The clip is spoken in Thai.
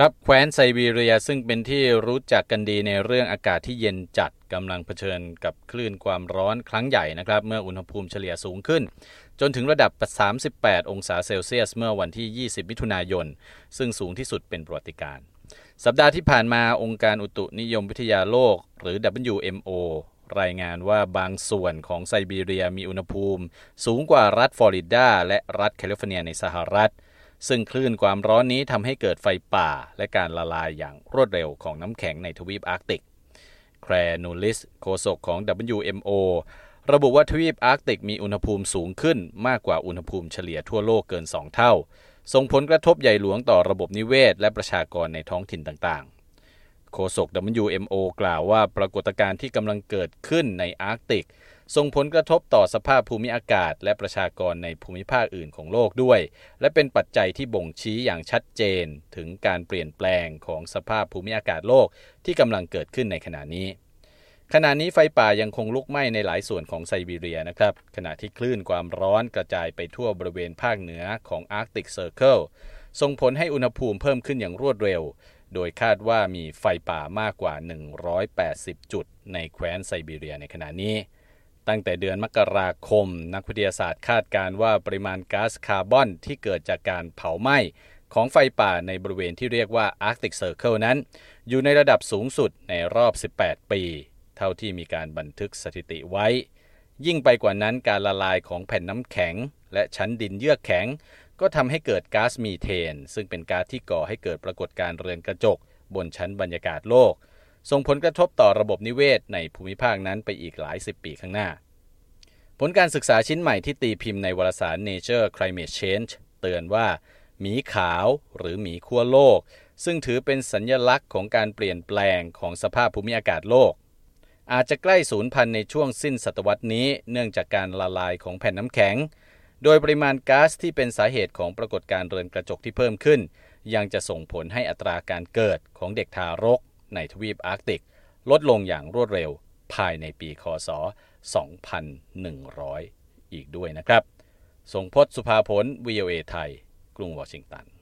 ครับแคว้นไซบีเรียซึ่งเป็นที่รู้จักกันดีในเรื่องอากาศที่เย็นจัดกำลังเผชิญกับคลื่นความร้อนครั้งใหญ่นะครับ เมื่ออุณหภูมิเฉลี่ยสูงขึ้น จนถึงระดับ 38 องศาเซลเซียส เมื่อวันที่ 20 มิถุนายน ซึ่งสูงที่สุดเป็นประวัติการสัปดาห์ที่ผ่านมาองค์การอุตุนิยมวิทยาโลก หรือ WMO รายงานว่าบางส่วนของไซบีเรียมีอุณหภูมิ สูงกว่ารัฐฟลอริดาและรัฐแคลิฟอร์เนียในสหรัฐ ซึ่งคลื่นความร้อนนี้ทำให้เกิดไฟป่าและการละลายอย่างรวดเร็วของน้ำแข็งในทวีปอาร์กติก แคลร์ นูลลิสโฆษกของ WMO ระบุว่าทวีปอาร์กติกมีอุณหภูมิสูงขึ้นมากกว่าอุณหภูมิเฉลี่ยทั่วโลกเกิน 2 เท่า ส่งผลกระทบใหญ่หลวงต่อระบบนิเวศ และประชากรในท้องถิ่นต่างๆ โฆษก WMO กล่าวว่าปรากฏการณ์ที่กำลังเกิดขึ้นในอาร์กติก ส่งผลกระทบต่อสภาพภูมิอากาศ และประชากรในภูมิภาคอื่นของโลกด้วย และเป็นปัจจัยที่บ่งชี้อย่างชัดเจนถึงการเปลี่ยนแปลงของสภาพภูมิอากาศโลกที่กำลังเกิดขึ้นในขณะนี้ ขณะนี้ไฟป่ายังคงลุกไหม้ในหลายส่วนของไซบีเรียนะครับ ขณะที่คลื่นความร้อนกระจายไปทั่วบริเวณภาคเหนือของ Arctic Circle ส่งผลให้อุณหภูมิเพิ่มขึ้นอย่างรวดเร็ว โดยคาดว่ามีไฟป่ามากกว่า 180 จุดในแคว้นไซบีเรียในขณะนี้ ตั้งแต่เดือนมกราคม นักวิทยาศาสตร์คาดการว่าปริมาณก๊าซคาร์บอนที่เกิดจากการเผาไหม้ของไฟป่าในบริเวณที่เรียกว่า Arctic Circle นั้น อยู่ในระดับสูงสุดในรอบ 18 ปี เท่าที่มีการบันทึกสถิติไว้ ยิ่งไปกว่านั้นการละลายของแผ่นน้ำแข็ง และชั้นดินเยือกแข็ง ก็ทำให้เกิดก๊าซมีเทน ซึ่งเป็นก๊าซที่ก่อให้เกิดปรากฏการณ์เรือนกระจก บนชั้นบรรยากาศโลก ส่งผลกระทบต่อระบบนิเวศในภูมิภาคนั้นไปอีกหลายสิบปีข้างหน้า ผลการศึกษาชิ้นใหม่ที่ตีพิมพ์ในวารสาร Nature Climate Change เตือนว่าหมีขาวหรือหมีขั้วโลก ซึ่งถือเป็นสัญญลักษณ์ของการเปลี่ยนแปลงของสภาพภูมิอากาศโลก อาจจะใกล้สูญพันธุ์ในช่วงสิ้นศตวรรษนี้เนื่องจากการละลายของแผ่นน้ำแข็ง โดยปริมาณก๊าซที่เป็นสาเหตุของปรากฏการณ์เรือนกระจกที่เพิ่มขึ้น ยังจะส่งผลให้อัตราการเกิดของเด็กทารก ในทวีปอาร์กติก ลดลงอย่างรวดเร็วภายในปีคศ 2100 อีกด้วยนะครับ สงพศสุภาผล VOA ไทย กรุงวอชิงตัน